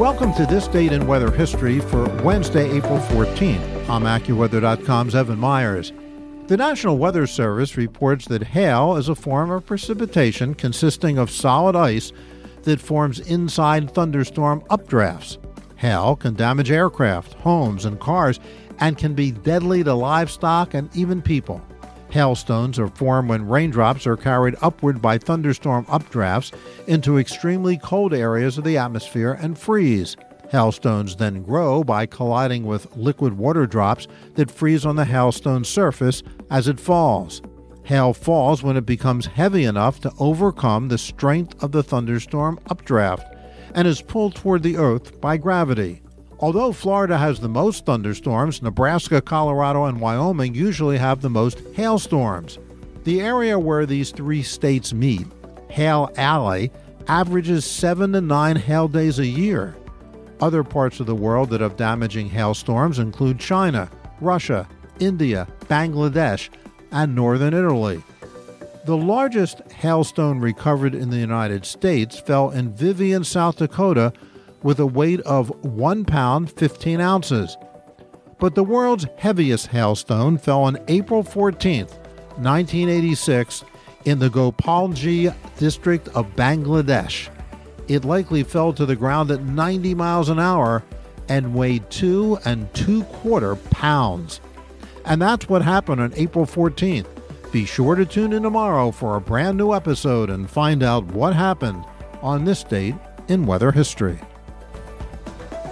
Welcome to this date in weather history for Wednesday, April 14th. I'm AccuWeather.com's Evan Myers. The National Weather Service reports that hail is a form of precipitation consisting of solid ice that forms inside thunderstorm updrafts. Hail can damage aircraft, homes, and cars and can be deadly to livestock and even people. Hailstones are formed when raindrops are carried upward by thunderstorm updrafts into extremely cold areas of the atmosphere and freeze. Hailstones then grow by colliding with liquid water drops that freeze on the hailstone surface as it falls. Hail falls when it becomes heavy enough to overcome the strength of the thunderstorm updraft and is pulled toward the earth by gravity. Although Florida has the most thunderstorms, Nebraska, Colorado, and Wyoming usually have the most hailstorms. The area where these three states meet, Hail Alley, averages seven to nine hail days a year. Other parts of the world that have damaging hailstorms include China, Russia, India, Bangladesh, and northern Italy. The largest hailstone recovered in the United States fell in Vivian, South Dakota, with a weight of 1 pound 15 ounces. But the world's heaviest hailstone fell on April 14, 1986, in the Gopalganj district of Bangladesh. It likely fell to the ground at 90 miles an hour and weighed two and two quarter pounds. And that's what happened on April 14th. Be sure to tune in tomorrow for a brand new episode and find out what happened on this date in weather history.